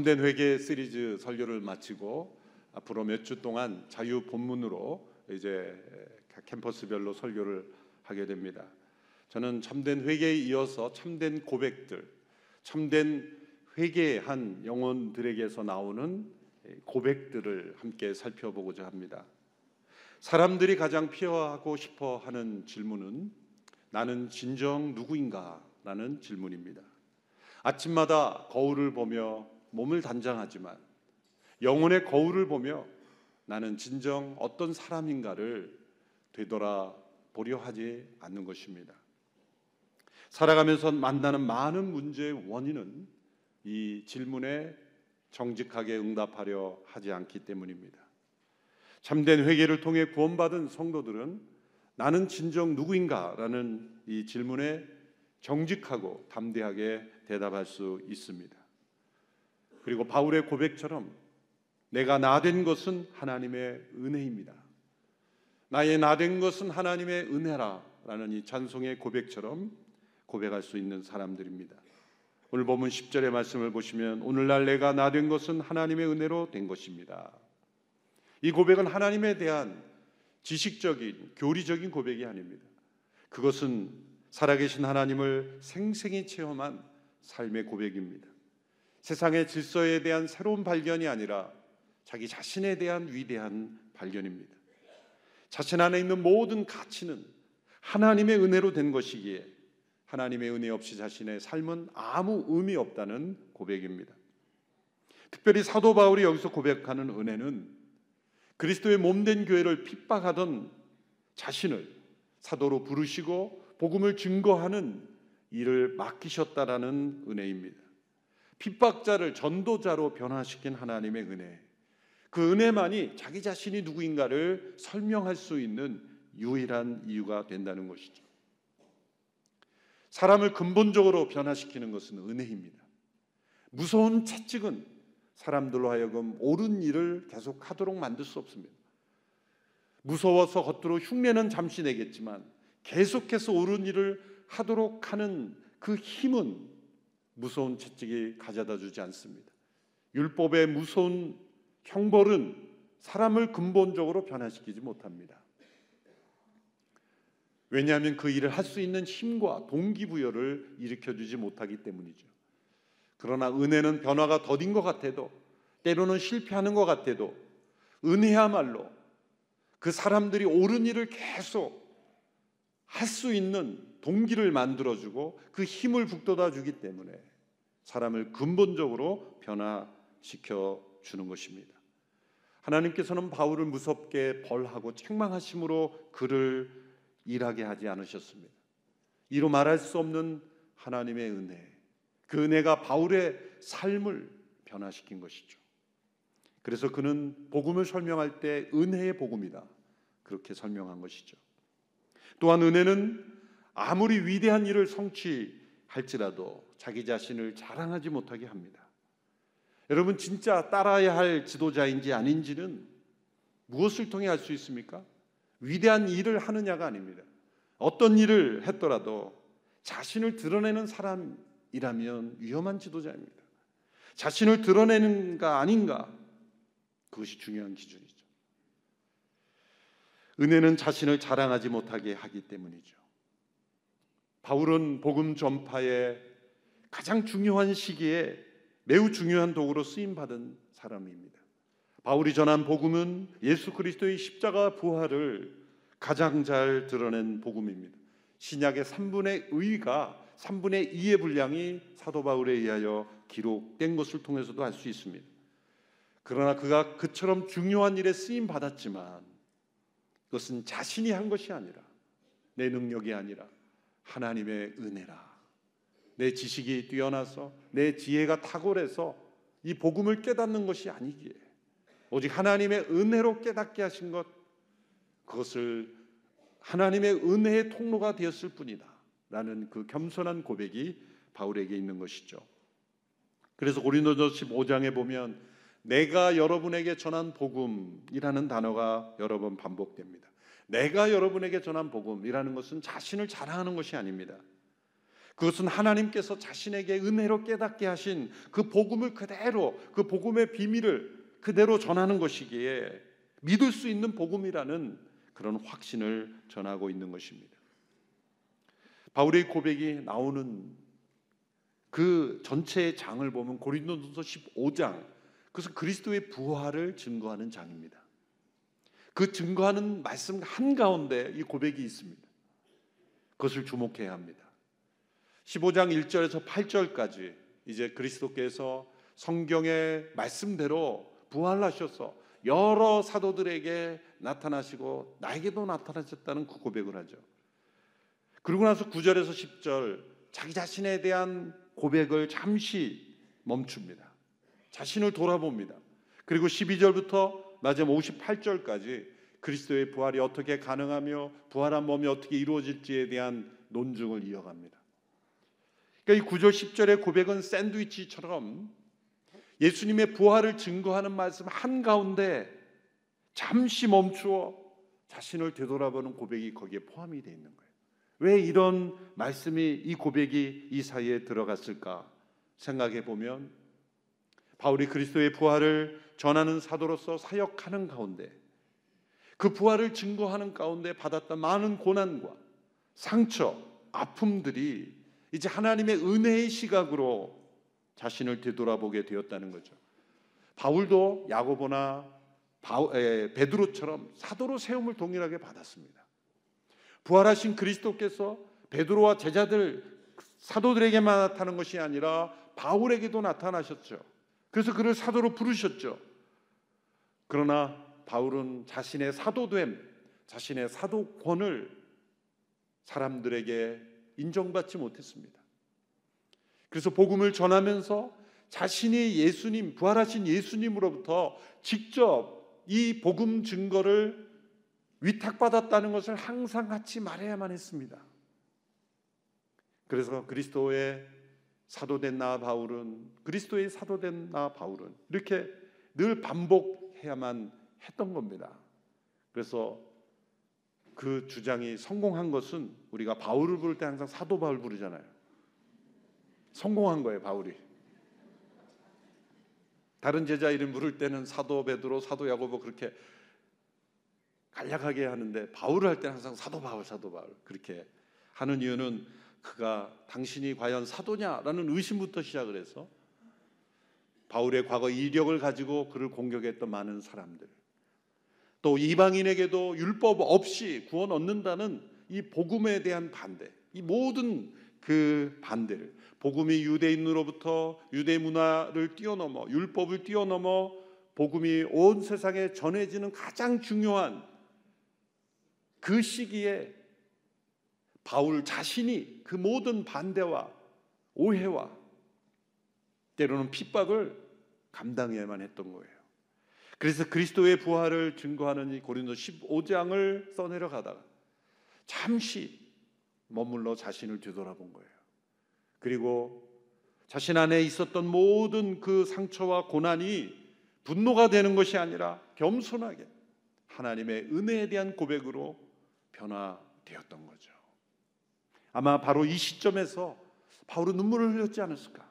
참된 회계 시리즈 설교를 마치고 앞으로 몇 주 동안 자유 본문으로 이제 캠퍼스별로 설교를 하게 됩니다. 저는 참된 회개에 이어서 참된 고백들, 참된 회개한 영혼들에게서 나오는 고백들을 함께 살펴보고자 합니다. 사람들이 가장 피하고 싶어 하는 질문은 나는 진정 누구인가? 라는 질문입니다. 아침마다 거울을 보며 몸을 단장하지만 영혼의 거울을 보며 나는 진정 어떤 사람인가를 되돌아 보려 하지 않는 것입니다. 살아가면서 만나는 많은 문제의 원인은 이 질문에 정직하게 응답하려 하지 않기 때문입니다. 참된 회개를 통해 구원받은 성도들은 나는 진정 누구인가라는 이 질문에 정직하고 담대하게 대답할 수 있습니다. 그리고 바울의 고백처럼 내가 나 된 것은 하나님의 은혜입니다. 나의 나 된 것은 하나님의 은혜라라는 이 찬송의 고백처럼 고백할 수 있는 사람들입니다. 오늘 보면 10절의 말씀을 보시면 오늘날 내가 나 된 것은 하나님의 은혜로 된 것입니다. 이 고백은 하나님에 대한 지식적인 교리적인 고백이 아닙니다. 그것은 살아계신 하나님을 생생히 체험한 삶의 고백입니다. 세상의 질서에 대한 새로운 발견이 아니라 자기 자신에 대한 위대한 발견입니다. 자신 안에 있는 모든 가치는 하나님의 은혜로 된 것이기에 하나님의 은혜 없이 자신의 삶은 아무 의미 없다는 고백입니다. 특별히 사도 바울이 여기서 고백하는 은혜는 그리스도의 몸된 교회를 핍박하던 자신을 사도로 부르시고 복음을 증거하는 일을 맡기셨다라는 은혜입니다. 핍박자를 전도자로 변화시킨 하나님의 은혜. 그 은혜만이 자기 자신이 누구인가를 설명할 수 있는 유일한 이유가 된다는 것이죠. 사람을 근본적으로 변화시키는 것은 은혜입니다. 무서운 채찍은 사람들로 하여금 옳은 일을 계속 하도록 만들 수 없습니다. 무서워서 겉으로 흉내는 잠시 내겠지만 계속해서 옳은 일을 하도록 하는 그 힘은 무서운 채찍이 가져다 주지 않습니다. 율법의 무서운 형벌은 사람을 근본적으로 변화시키지 못합니다. 왜냐하면 그 일을 할 수 있는 힘과 동기부여를 일으켜 주지 못하기 때문이죠. 그러나 은혜는 변화가 더딘 것 같아도 때로는 실패하는 것 같아도 은혜야말로 그 사람들이 옳은 일을 계속 할 수 있는 동기를 만들어주고 그 힘을 북돋아 주기 때문에 사람을 근본적으로 변화시켜 주는 것입니다. 하나님께서는 바울을 무섭게 벌하고 책망하심으로 그를 일하게 하지 않으셨습니다. 이로 말할 수 없는 하나님의 은혜, 그 은혜가 바울의 삶을 변화시킨 것이죠. 그래서 그는 복음을 설명할 때 은혜의 복음이다. 그렇게 설명한 것이죠. 또한 은혜는 아무리 위대한 일을 성취할지라도 자기 자신을 자랑하지 못하게 합니다. 여러분 진짜 따라야 할 지도자인지 아닌지는 무엇을 통해 알 수 있습니까? 위대한 일을 하느냐가 아닙니다. 어떤 일을 했더라도 자신을 드러내는 사람이라면 위험한 지도자입니다. 자신을 드러내는가 아닌가 그것이 중요한 기준이죠. 은혜는 자신을 자랑하지 못하게 하기 때문이죠. 바울은 복음 전파의 가장 중요한 시기에 매우 중요한 도구로 쓰임 받은 사람입니다. 바울이 전한 복음은 예수 그리스도의 십자가 부활을 가장 잘 드러낸 복음입니다. 신약의 3분의 의가 3분의 2의 분량이 사도 바울에 의하여 기록된 것을 통해서도 알 수 있습니다. 그러나 그가 그처럼 중요한 일에 쓰임 받았지만 그것은 자신이 한 것이 아니라 내 능력이 아니라 하나님의 은혜라. 내 지식이 뛰어나서 내 지혜가 탁월해서 이 복음을 깨닫는 것이 아니기에 오직 하나님의 은혜로 깨닫게 하신 것 그것을 하나님의 은혜의 통로가 되었을 뿐이다. 라는 그 겸손한 고백이 바울에게 있는 것이죠. 그래서 고린도서 15장에 보면 내가 여러분에게 전한 복음이라는 단어가 여러 번 반복됩니다. 내가 여러분에게 전한 복음이라는 것은 자신을 자랑하는 것이 아닙니다. 그것은 하나님께서 자신에게 은혜로 깨닫게 하신 그 복음을 그대로 그 복음의 비밀을 그대로 전하는 것이기에 믿을 수 있는 복음이라는 그런 확신을 전하고 있는 것입니다. 바울의 고백이 나오는 그 전체의 장을 보면 고린도전서 15장 그것은 그리스도의 부활을 증거하는 장입니다. 그 증거하는 말씀 한가운데 이 고백이 있습니다. 그것을 주목해야 합니다. 15장 1절에서 8절까지 이제 그리스도께서 성경의 말씀대로 부활하셔서 여러 사도들에게 나타나시고 나에게도 나타나셨다는 그 고백을 하죠. 그러고 나서 9절에서 10절 자기 자신에 대한 고백을 잠시 멈춥니다. 자신을 돌아봅니다. 그리고 12절부터 마지막 58절까지 그리스도의 부활이 어떻게 가능하며 부활한 몸이 어떻게 이루어질지에 대한 논증을 이어갑니다. 그러니까 이 9절 10절의 고백은 샌드위치처럼 예수님의 부활을 증거하는 말씀 한가운데 잠시 멈추어 자신을 되돌아보는 고백이 거기에 포함이 되어 있는 거예요. 왜 이런 말씀이 이 고백이 이 사이에 들어갔을까 생각해 보면 바울이 그리스도의 부활을 전하는 사도로서 사역하는 가운데 그 부활을 증거하는 가운데 받았던 많은 고난과 상처, 아픔들이 이제 하나님의 은혜의 시각으로 자신을 되돌아보게 되었다는 거죠. 바울도 야고보나 베드로처럼 사도로 세움을 동일하게 받았습니다. 부활하신 그리스도께서 베드로와 제자들 사도들에게만 나타나는 것이 아니라 바울에게도 나타나셨죠. 그래서 그를 사도로 부르셨죠. 그러나 바울은 자신의 사도됨, 자신의 사도권을 사람들에게 인정받지 못했습니다. 그래서 복음을 전하면서 자신이 예수님, 부활하신 예수님으로부터 직접 이 복음 증거를 위탁받았다는 것을 항상 같이 말해야만 했습니다. 그래서 그리스도의 사도된 나 바울은 그리스도의 사도된 나 바울은 이렇게 늘 반복 해야만 했던 겁니다. 그래서 그 주장이 성공한 것은 우리가 바울을 부를 때 항상 사도 바울 부르잖아요. 성공한 거예요, 바울이. 다른 제자 이름 부를 때는 사도 베드로, 사도 야고보 그렇게 간략하게 하는데 바울을 할 때는 항상 사도 바울, 사도 바울 그렇게 하는 이유는 그가 당신이 과연 사도냐라는 의심부터 시작을 해서 바울의 과거 이력을 가지고 그를 공격했던 많은 사람들. 또 이방인에게도 율법 없이 구원 얻는다는 이 복음에 대한 반대. 이 모든 그 반대를 복음이 유대인으로부터 유대 문화를 뛰어넘어 율법을 뛰어넘어 복음이 온 세상에 전해지는 가장 중요한 그 시기에 바울 자신이 그 모든 반대와 오해와 때로는 핍박을 감당해야만 했던 거예요. 그래서 그리스도의 부활을 증거하는 이 고린도 15장을 써내려 가다가 잠시 머물러 자신을 뒤돌아본 거예요. 그리고 자신 안에 있었던 모든 그 상처와 고난이 분노가 되는 것이 아니라 겸손하게 하나님의 은혜에 대한 고백으로 변화되었던 거죠. 아마 바로 이 시점에서 바울은 눈물을 흘렸지 않았을까?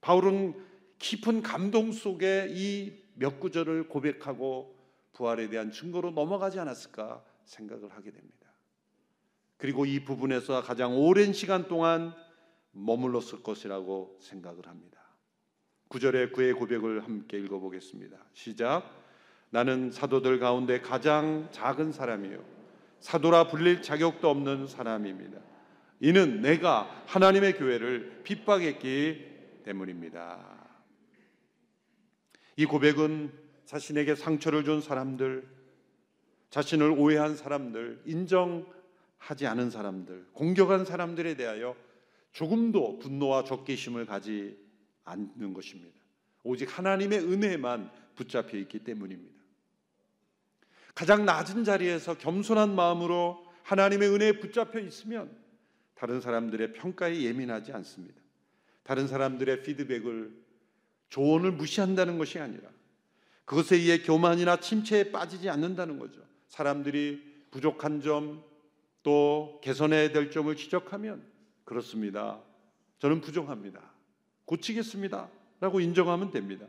바울은 깊은 감동 속에 이 몇 구절을 고백하고 부활에 대한 증거로 넘어가지 않았을까 생각을 하게 됩니다. 그리고 이 부분에서 가장 오랜 시간 동안 머물렀을 것이라고 생각을 합니다. 9절의 그의 고백을 함께 읽어보겠습니다. 시작. 나는 사도들 가운데 가장 작은 사람이요. 사도라 불릴 자격도 없는 사람입니다. 이는 내가 하나님의 교회를 핍박했기 때문입니다. 이 고백은 자신에게 상처를 준 사람들, 자신을 오해한 사람들, 인정하지 않은 사람들, 공격한 사람들에 대하여 조금도 분노와 적개심을 가지 않는 것입니다. 오직 하나님의 은혜만 붙잡혀 있기 때문입니다. 가장 낮은 자리에서 겸손한 마음으로 하나님의 은혜에 붙잡혀 있으면 다른 사람들의 평가에 예민하지 않습니다. 다른 사람들의 피드백을 조언을 무시한다는 것이 아니라 그것에 의해 교만이나 침체에 빠지지 않는다는 거죠. 사람들이 부족한 점 또 개선해야 될 점을 지적하면 그렇습니다. 저는 부족합니다. 고치겠습니다. 라고 인정하면 됩니다.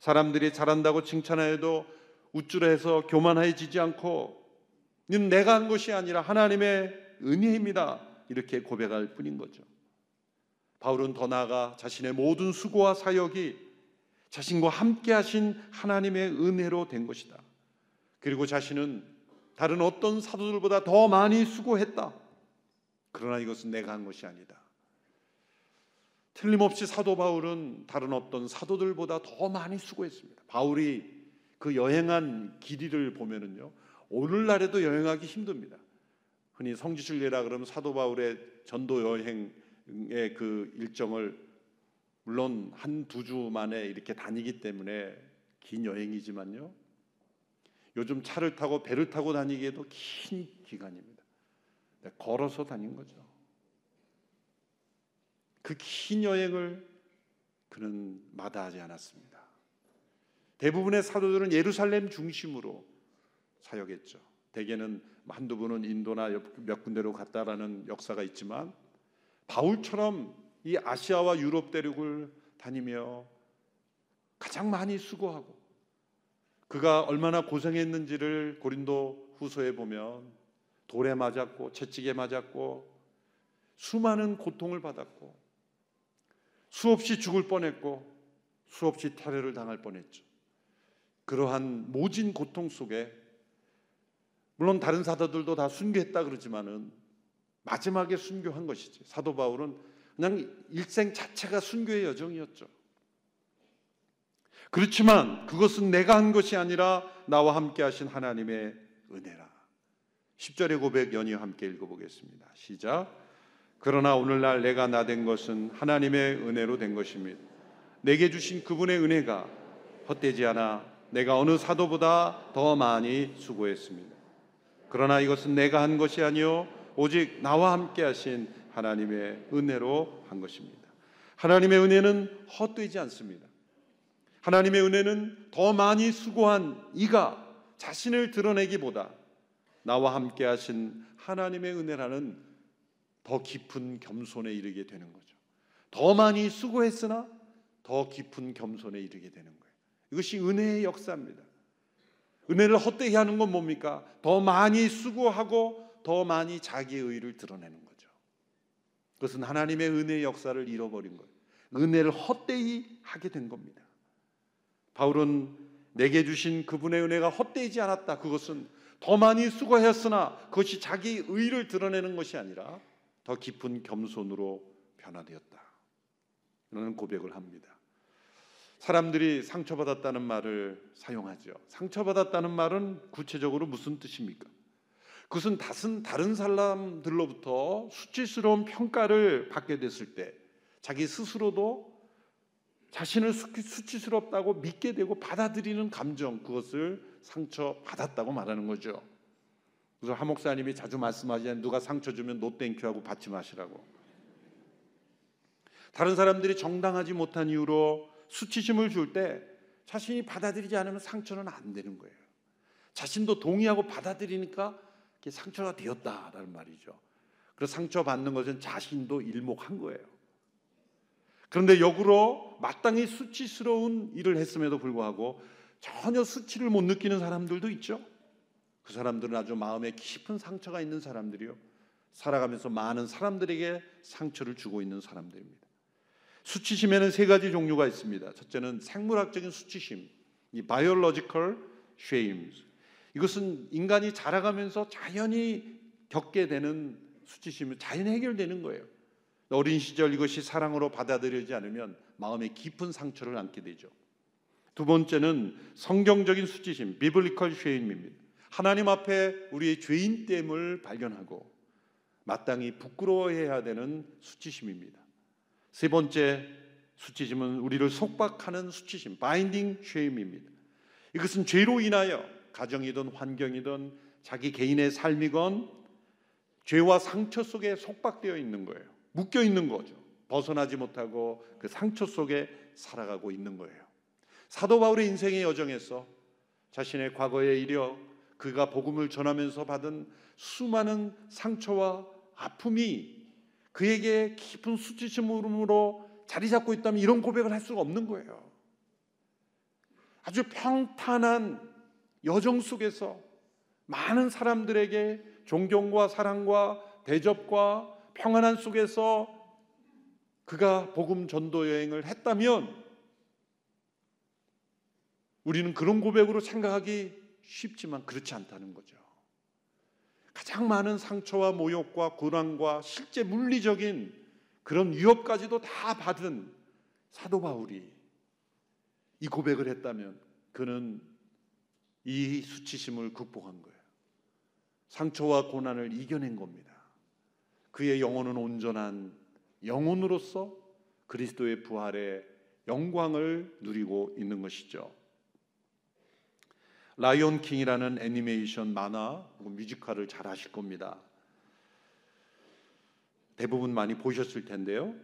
사람들이 잘한다고 칭찬하여도 우쭐해서 교만해지지 않고 이는 내가 한 것이 아니라 하나님의 은혜입니다. 이렇게 고백할 뿐인 거죠. 바울은 더 나아가 자신의 모든 수고와 사역이 자신과 함께 하신 하나님의 은혜로 된 것이다. 그리고 자신은 다른 어떤 사도들보다 더 많이 수고했다. 그러나 이것은 내가 한 것이 아니다. 틀림없이 사도 바울은 다른 어떤 사도들보다 더 많이 수고했습니다. 바울이 그 여행한 길이를 보면은요. 오늘날에도 여행하기 힘듭니다. 흔히 성지순례라 그러면 사도 바울의 전도 여행의 그 일정을 물론 한 두 주 만에 이렇게 다니기 때문에 긴 여행이지만요. 요즘 차를 타고 배를 타고 다니기에도 긴 기간입니다. 네, 걸어서 다닌 거죠. 그 긴 여행을 그는 마다하지 않았습니다. 대부분의 사도들은 예루살렘 중심으로 사역했죠. 대개는 한두 분은 인도나 몇 군데로 갔다라는 역사가 있지만 바울처럼 이 아시아와 유럽 대륙을 다니며 가장 많이 수고하고 그가 얼마나 고생했는지를 고린도 후서에 보면 돌에 맞았고 채찍에 맞았고 수많은 고통을 받았고 수없이 죽을 뻔했고 수없이 테러를 당할 뻔했죠. 그러한 모진 고통 속에 물론 다른 사도들도 다 순교했다 그러지만은 마지막에 순교한 것이지. 사도 바울은 그냥 일생 자체가 순교의 여정이었죠. 그렇지만 그것은 내가 한 것이 아니라 나와 함께 하신 하나님의 은혜라. 10절의 고백 연이어 함께 읽어보겠습니다. 시작. 그러나 오늘날 내가 나 된 것은 하나님의 은혜로 된 것입니다. 내게 주신 그분의 은혜가 헛되지 않아 내가 어느 사도보다 더 많이 수고했습니다. 그러나 이것은 내가 한 것이 아니요 오직 나와 함께 하신 하나님의 은혜로 한 것입니다. 하나님의 은혜는 헛되지 않습니다. 하나님의 은혜는 더 많이 수고한 이가 자신을 드러내기보다 나와 함께 하신 하나님의 은혜라는 더 깊은 겸손에 이르게 되는 거죠. 더 많이 수고했으나 더 깊은 겸손에 이르게 되는 거예요. 이것이 은혜의 역사입니다. 은혜를 헛되이 하는 건 뭡니까? 더 많이 수고하고 더 많이 자기의 의를 드러내는 거죠. 그것은 하나님의 은혜의 역사를 잃어버린 거예요. 은혜를 헛되이 하게 된 겁니다. 바울은 내게 주신 그분의 은혜가 헛되지 않았다. 그것은 더 많이 수고했으나 그것이 자기 의를 드러내는 것이 아니라 더 깊은 겸손으로 변화되었다. 라는 고백을 합니다. 사람들이 상처받았다는 말을 사용하죠. 상처받았다는 말은 구체적으로 무슨 뜻입니까? 그것은 다른, 사람들로부터 수치스러운 평가를 받게 됐을 때 자기 스스로도 자신을 수치스럽다고 믿게 되고 받아들이는 감정 그것을 상처 받았다고 말하는 거죠. 그래서 하 목사님이 자주 말씀하시는 누가 상처 주면 no thank you 하고 받지 마시라고. 다른 사람들이 정당하지 못한 이유로 수치심을 줄 때 자신이 받아들이지 않으면 상처는 안 되는 거예요. 자신도 동의하고 받아들이니까 상처가 되었다라는 말이죠. 그래서 상처받는 것은 자신도 일목한 거예요. 그런데 역으로 마땅히 수치스러운 일을 했음에도 불구하고 전혀 수치를 못 느끼는 사람들도 있죠. 그 사람들은 아주 마음에 깊은 상처가 있는 사람들이요. 살아가면서 많은 사람들에게 상처를 주고 있는 사람들입니다. 수치심에는 세 가지 종류가 있습니다. 첫째는 생물학적인 수치심, 이 biological shames. 이것은 인간이 자라가면서 자연히 겪게 되는 수치심은 자연히 해결되는 거예요. 어린 시절 이것이 사랑으로 받아들여지지 않으면 마음에 깊은 상처를 안게 되죠. 두 번째는 성경적인 수치심, biblical shame입니다. 하나님 앞에 우리의 죄인됨을 발견하고 마땅히 부끄러워해야 되는 수치심입니다. 세 번째 수치심은 우리를 속박하는 수치심, 바인딩 쉐임입니다. 이것은 죄로 인하여 가정이든 환경이든 자기 개인의 삶이건 죄와 상처 속에 속박되어 있는 거예요. 묶여 있는 거죠. 벗어나지 못하고 그 상처 속에 살아가고 있는 거예요. 사도 바울의 인생의 여정에서 자신의 과거의 이력, 그가 복음을 전하면서 받은 수많은 상처와 아픔이 그에게 깊은 수치심으로 자리 잡고 있다면 이런 고백을 할 수가 없는 거예요. 아주 평탄한 여정 속에서 많은 사람들에게 존경과 사랑과 대접과 평안한 속에서 그가 복음 전도 여행을 했다면 우리는 그런 고백으로 생각하기 쉽지만 그렇지 않다는 거죠. 가장 많은 상처와 모욕과 고난과 실제 물리적인 그런 위협까지도 다 받은 사도 바울이 이 고백을 했다면 그는 이 수치심을 극복한 거예요. 상처와 고난을 이겨낸 겁니다. 그의 영혼은 온전한 영혼으로서 그리스도의 부활의 영광을 누리고 있는 것이죠. 라이온 킹이라는 애니메이션 만화 뮤지컬을 잘 아실 겁니다. 대부분 많이 보셨을 텐데요.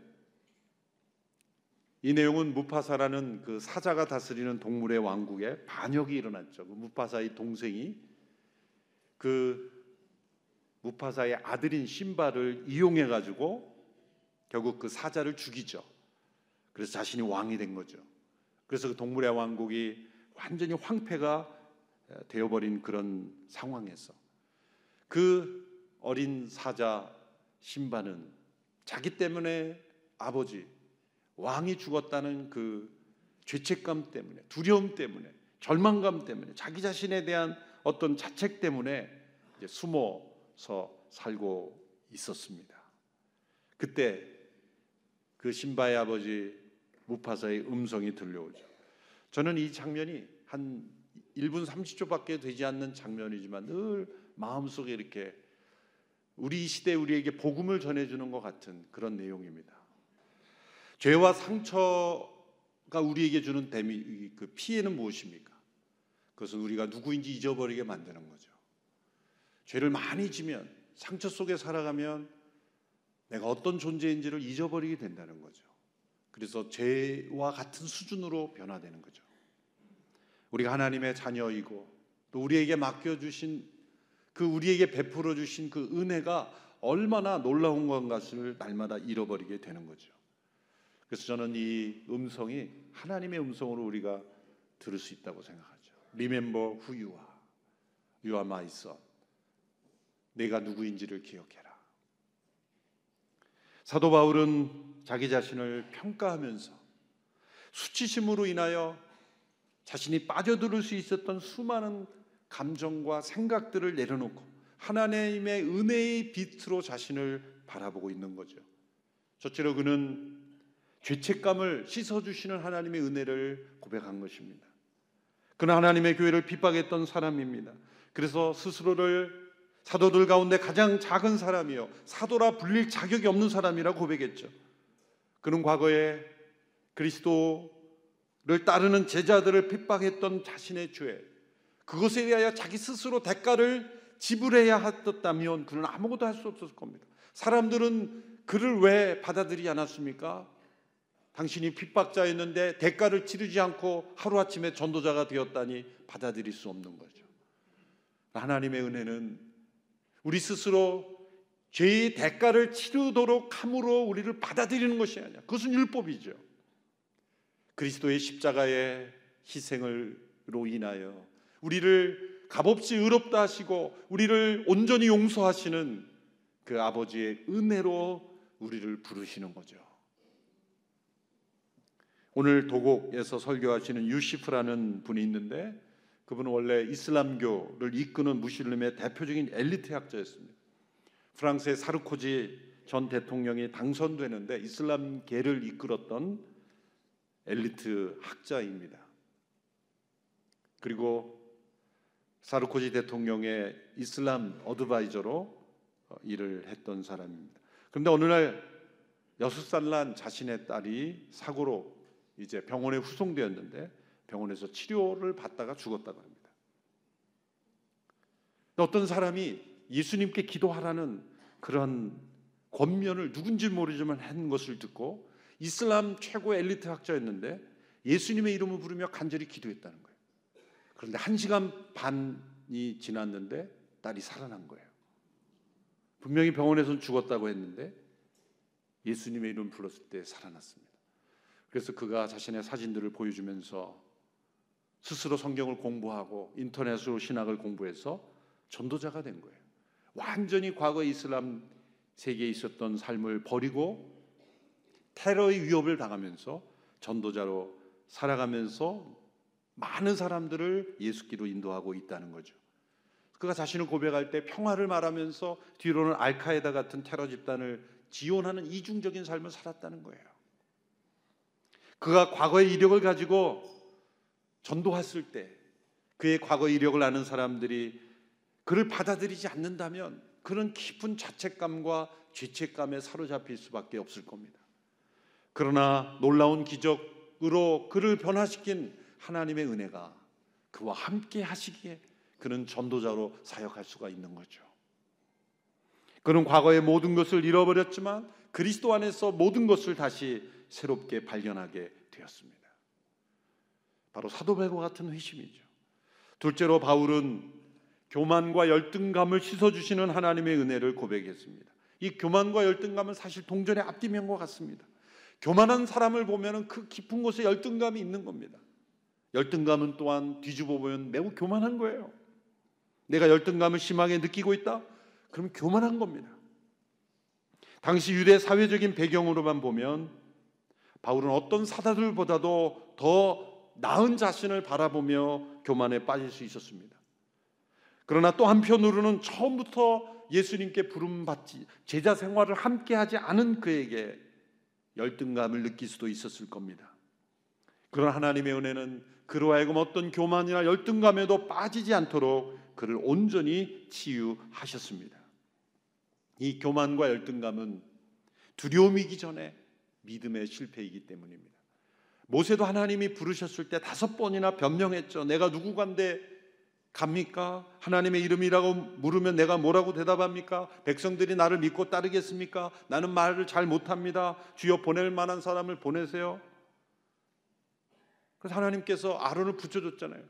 이 내용은 무파사라는 그 사자가 다스리는 동물의 왕국에 반역이 일어났죠. 그 무파사의 동생이 그 무파사의 아들인 신바를 이용해 가지고 결국 그 사자를 죽이죠. 그래서 자신이 왕이 된 거죠. 그래서 그 동물의 왕국이 완전히 황폐가 되어버린 그런 상황에서 그 어린 사자 신바는 자기 때문에 아버지 왕이 죽었다는 그 죄책감 때문에 두려움 때문에 절망감 때문에 자기 자신에 대한 어떤 자책 때문에 숨어서 살고 있었습니다. 그때 그 신바의 아버지 무파사의 음성이 들려오죠. 저는 이 장면이 한 1분 30초밖에 되지 않는 장면이지만 늘 마음속에 이렇게 우리 시대 우리에게 복음을 전해주는 것 같은 그런 내용입니다. 죄와 상처가 우리에게 주는 데미, 그 피해는 무엇입니까? 그것은 우리가 누구인지 잊어버리게 만드는 거죠. 죄를 많이 지면 상처 속에 살아가면 내가 어떤 존재인지를 잊어버리게 된다는 거죠. 그래서 죄와 같은 수준으로 변화되는 거죠. 우리가 하나님의 자녀이고 또 우리에게 맡겨 주신 그 우리에게 베풀어 주신 그 은혜가 얼마나 놀라운 것을 날마다 잃어버리게 되는 거죠. 그래서 저는 이 음성이 하나님의 음성으로 우리가 들을 수 있다고 생각하죠. Remember who you are. You are my son. 내가 누구인지를 기억해라. 사도 바울은 자기 자신을 평가하면서 수치심으로 인하여 자신이 빠져들을 수 있었던 수많은 감정과 생각들을 내려놓고 하나님의 은혜의 빛으로 자신을 바라보고 있는 거죠. 첫째로 그는 죄책감을 씻어주시는 하나님의 은혜를 고백한 것입니다. 그는 하나님의 교회를 핍박했던 사람입니다. 그래서 스스로를 사도들 가운데 가장 작은 사람이요. 사도라 불릴 자격이 없는 사람이라고 고백했죠. 그는 과거에 그리스도를 따르는 제자들을 핍박했던 자신의 죄, 그것에 대하여 자기 스스로 대가를 지불해야 했다면 그는 아무것도 할 수 없었을 겁니다. 사람들은 그를 왜 받아들이지 않았습니까? 당신이 핍박자였는데 대가를 치르지 않고 하루아침에 전도자가 되었다니 받아들일 수 없는 거죠. 하나님의 은혜는 우리 스스로 죄의 대가를 치르도록 함으로 우리를 받아들이는 것이 아니야. 그것은 율법이죠. 그리스도의 십자가의 희생을로 인하여 우리를 값없이 의롭다 하시고 우리를 온전히 용서하시는 그 아버지의 은혜로 우리를 부르시는 거죠. 오늘 도곡에서 설교하시는 유시프라는 분이 있는데 그분은 원래 이슬람교를 이끄는 무슬림의 대표적인 엘리트 학자였습니다. 프랑스의 사르코지 전 대통령이 당선되는데 이슬람계를 이끌었던 엘리트 학자입니다. 그리고 사르코지 대통령의 이슬람 어드바이저로 어, 일을 했던 사람입니다. 그런데 어느 날 여섯 살 난 자신의 딸이 사고로 이제 병원에 후송되었는데 병원에서 치료를 받다가 죽었다고 합니다. 어떤 사람이 예수님께 기도하라는 그런 권면을 누군지 모르지만 한 것을 듣고 이슬람 최고 엘리트 학자였는데 예수님의 이름을 부르며 간절히 기도했다는 거예요. 그런데 한 시간 반이 지났는데 딸이 살아난 거예요. 분명히 병원에서는 죽었다고 했는데 예수님의 이름 불렀을 때 살아났습니다. 그래서 그가 자신의 사진들을 보여주면서 스스로 성경을 공부하고 인터넷으로 신학을 공부해서 전도자가 된 거예요. 완전히 과거 이슬람 세계에 있었던 삶을 버리고 테러의 위협을 당하면서 전도자로 살아가면서 많은 사람들을 예수께로 인도하고 있다는 거죠. 그가 자신을 고백할 때 평화를 말하면서 뒤로는 알카에다 같은 테러 집단을 지원하는 이중적인 삶을 살았다는 거예요. 그가 과거의 이력을 가지고 전도했을 때 그의 과거 이력을 아는 사람들이 그를 받아들이지 않는다면 그런 깊은 자책감과 죄책감에 사로잡힐 수밖에 없을 겁니다. 그러나 놀라운 기적으로 그를 변화시킨 하나님의 은혜가 그와 함께 하시기에 그는 전도자로 사역할 수가 있는 거죠. 그는 과거의 모든 것을 잃어버렸지만 그리스도 안에서 모든 것을 다시 새롭게 발견하게 되었습니다. 바로 사도 바울과 같은 회심이죠. 둘째로 바울은 교만과 열등감을 씻어 주시는 하나님의 은혜를 고백했습니다. 이 교만과 열등감은 사실 동전의 앞뒤면과 같습니다. 교만한 사람을 보면 그 깊은 곳에 열등감이 있는 겁니다. 열등감은 또한 뒤집어 보면 매우 교만한 거예요. 내가 열등감을 심하게 느끼고 있다? 그럼 교만한 겁니다. 당시 유대 사회적인 배경으로만 보면 바울은 어떤 사다들보다도 더 나은 자신을 바라보며 교만에 빠질 수 있었습니다. 그러나 또 한편으로는 처음부터 예수님께 부름받지 제자 생활을 함께 하지 않은 그에게 열등감을 느낄 수도 있었을 겁니다. 그런 하나님의 은혜는 그로 하여금 어떤 교만이나 열등감에도 빠지지 않도록 그를 온전히 치유하셨습니다. 이 교만과 열등감은 두려움이기 전에 믿음의 실패이기 때문입니다. 모세도 하나님이 부르셨을 때 다섯 번이나 변명했죠. 내가 누구간데 갑니까? 하나님의 이름이라고 물으면 내가 뭐라고 대답합니까? 백성들이 나를 믿고 따르겠습니까? 나는 말을 잘 못합니다. 주여 보낼 만한 사람을 보내세요. 그래서 하나님께서 아론을 붙여줬잖아요.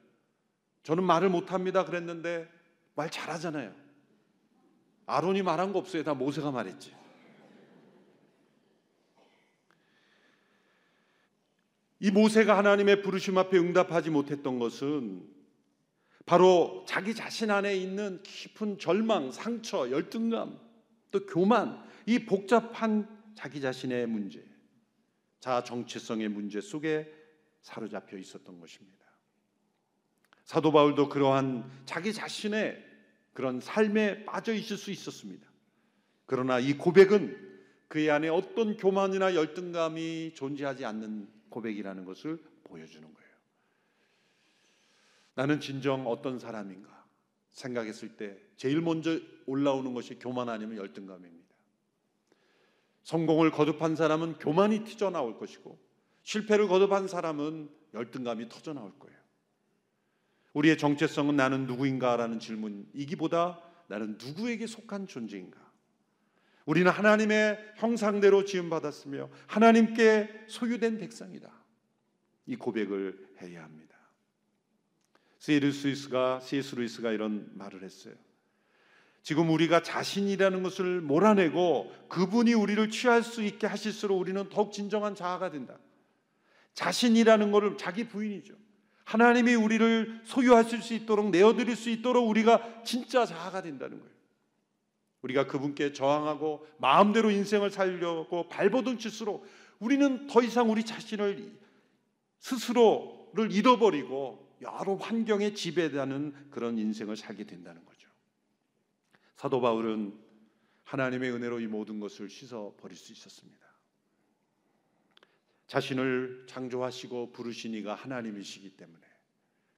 저는 말을 못합니다. 그랬는데 말 잘하잖아요. 아론이 말한 거 없어요. 다 모세가 말했지. 이 모세가 하나님의 부르심 앞에 응답하지 못했던 것은 바로 자기 자신 안에 있는 깊은 절망, 상처, 열등감, 또 교만, 이 복잡한 자기 자신의 문제, 자아 정체성의 문제 속에 사로잡혀 있었던 것입니다. 사도 바울도 그러한 자기 자신의 그런 삶에 빠져 있을 수 있었습니다. 그러나 이 고백은 그의 안에 어떤 교만이나 열등감이 존재하지 않는 고백이라는 것을 보여주는 거예요. 나는 진정 어떤 사람인가 생각했을 때 제일 먼저 올라오는 것이 교만 아니면 열등감입니다. 성공을 거듭한 사람은 교만이 튀져 나올 것이고 실패를 거듭한 사람은 열등감이 터져 나올 거예요. 우리의 정체성은 나는 누구인가라는 질문이기보다 나는 누구에게 속한 존재인가? 우리는 하나님의 형상대로 지음받았으며 하나님께 소유된 백성이다. 이 고백을 해야 합니다. C.S. 루이스가 C.S. 루이스가 이런 말을 했어요. 지금 우리가 자신이라는 것을 몰아내고 그분이 우리를 취할 수 있게 하실수록 우리는 더욱 진정한 자아가 된다. 자신이라는 것을 자기 부인이죠. 하나님이 우리를 소유하실 수 있도록 내어드릴 수 있도록 우리가 진짜 자아가 된다는 거예요. 우리가 그분께 저항하고 마음대로 인생을 살려고 발버둥 칠수록 우리는 더 이상 우리 자신을 스스로를 잃어버리고 여러 환경에 지배되는 그런 인생을 살게 된다는 거죠. 사도 바울은 하나님의 은혜로 이 모든 것을 씻어 버릴 수 있었습니다. 자신을 창조하시고 부르신 이가 하나님이시기 때문에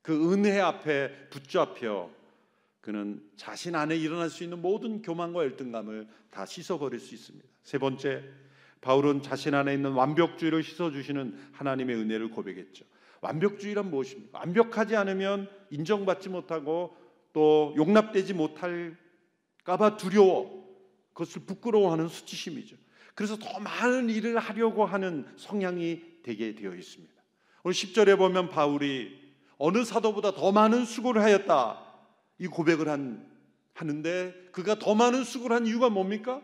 그 은혜 앞에 붙잡혀 그는 자신 안에 일어날 수 있는 모든 교만과 열등감을 다 씻어버릴 수 있습니다. 세 번째, 바울은 자신 안에 있는 완벽주의를 씻어주시는 하나님의 은혜를 고백했죠. 완벽주의란 무엇입니까? 완벽하지 않으면 인정받지 못하고 또 용납되지 못할까봐 두려워, 그것을 부끄러워하는 수치심이죠. 그래서 더 많은 일을 하려고 하는 성향이 되게 되어 있습니다. 오늘 10절에 보면 바울이 어느 사도보다 더 많은 수고를 하였다. 이 고백을 한, 하는데 그가 더 많은 수고를 한 이유가 뭡니까?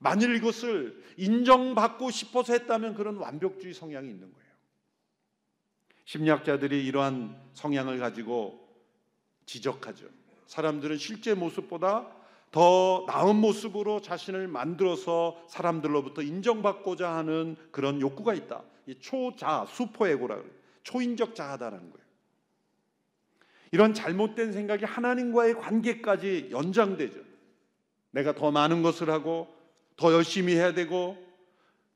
만일 이것을 인정받고 싶어서 했다면 그런 완벽주의 성향이 있는 거예요. 심리학자들이 이러한 성향을 가지고 지적하죠. 사람들은 실제 모습보다 더 나은 모습으로 자신을 만들어서 사람들로부터 인정받고자 하는 그런 욕구가 있다. 초자, 수포에고라. 초인적 자아다라는 거예요. 이런 잘못된 생각이 하나님과의 관계까지 연장되죠. 내가 더 많은 것을 하고 더 열심히 해야 되고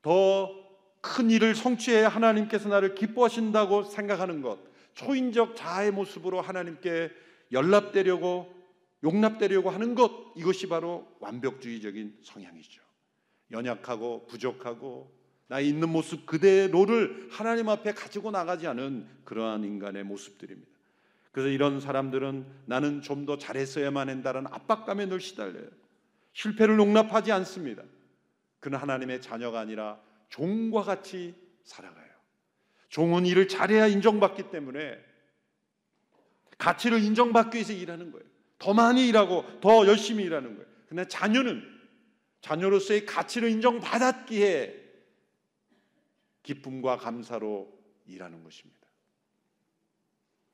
더 큰 일을 성취해야 하나님께서 나를 기뻐하신다고 생각하는 것. 초인적 자아의 모습으로 하나님께 연락되려고 용납되려고 하는 것 이것이 바로 완벽주의적인 성향이죠. 연약하고 부족하고 나의 있는 모습 그대로를 하나님 앞에 가지고 나가지 않은 그러한 인간의 모습들입니다. 그래서 이런 사람들은 나는 좀 더 잘했어야만 한다는 압박감에 늘 시달려요. 실패를 용납하지 않습니다. 그는 하나님의 자녀가 아니라 종과 같이 살아가요. 종은 일을 잘해야 인정받기 때문에 가치를 인정받기 위해서 일하는 거예요. 더 많이 일하고 더 열심히 일하는 거예요. 그러나 자녀는 자녀로서의 가치를 인정받았기에 기쁨과 감사로 일하는 것입니다.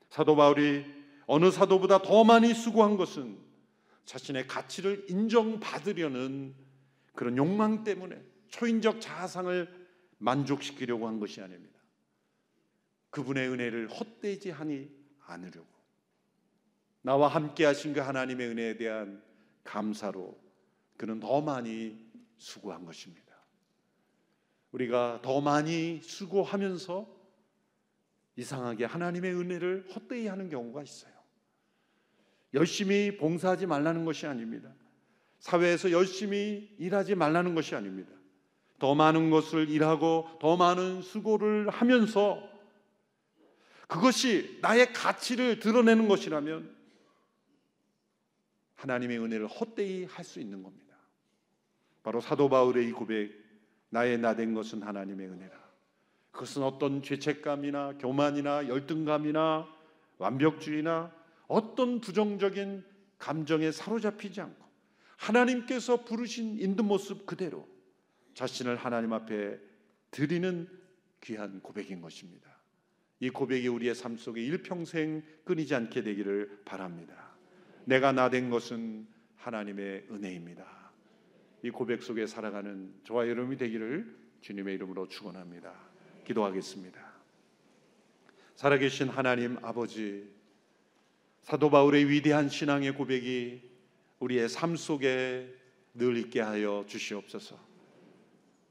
사도 바울이 어느 사도보다 더 많이 수고한 것은 자신의 가치를 인정받으려는 그런 욕망 때문에 초인적 자아상을 만족시키려고 한 것이 아닙니다. 그분의 은혜를 헛되지 하니 않으려고 나와 함께 하신 그 하나님의 은혜에 대한 감사로 그는 더 많이 수고한 것입니다. 우리가 더 많이 수고하면서 이상하게 하나님의 은혜를 헛되이 하는 경우가 있어요. 열심히 봉사하지 말라는 것이 아닙니다. 사회에서 열심히 일하지 말라는 것이 아닙니다. 더 많은 것을 일하고 더 많은 수고를 하면서 그것이 나의 가치를 드러내는 것이라면 하나님의 은혜를 헛되이 할 수 있는 겁니다. 바로 사도 바울의 이 고백, 나의 나 된 것은 하나님의 은혜라. 그것은 어떤 죄책감이나 교만이나 열등감이나 완벽주의나 어떤 부정적인 감정에 사로잡히지 않고 하나님께서 부르신 인도 모습 그대로 자신을 하나님 앞에 드리는 귀한 고백인 것입니다. 이 고백이 우리의 삶 속에 일평생 끊이지 않게 되기를 바랍니다. 내가 나 된 것은 하나님의 은혜입니다. 이 고백 속에 살아가는 저와 여러분이 되기를 주님의 이름으로 축원합니다. 기도하겠습니다. 살아계신 하나님 아버지 사도 바울의 위대한 신앙의 고백이 우리의 삶 속에 늘 있게 하여 주시옵소서.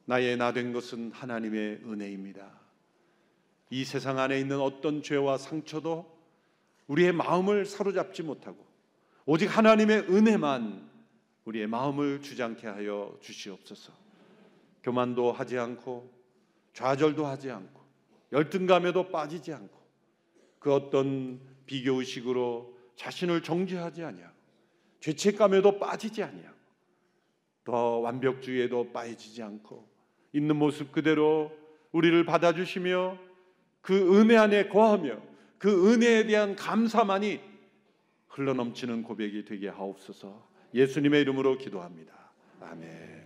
나의 나 된 것은 하나님의 은혜입니다. 이 세상 안에 있는 어떤 죄와 상처도 우리의 마음을 사로잡지 못하고 오직 하나님의 은혜만 우리의 마음을 주장케 하여 주시옵소서. 교만도 하지 않고 좌절도 하지 않고 열등감에도 빠지지 않고 그 어떤 비교 의식으로 자신을 정죄하지 아니하고 죄책감에도 빠지지 아니하고 더 완벽주의에도 빠지지 않고 있는 모습 그대로 우리를 받아주시며 그 은혜 안에 거하며 그 은혜에 대한 감사만이 흘러넘치는 고백이 되게 하옵소서 예수님의 이름으로 기도합니다. 아멘.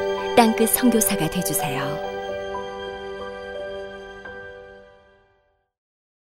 땅끝 성교사가 되주세요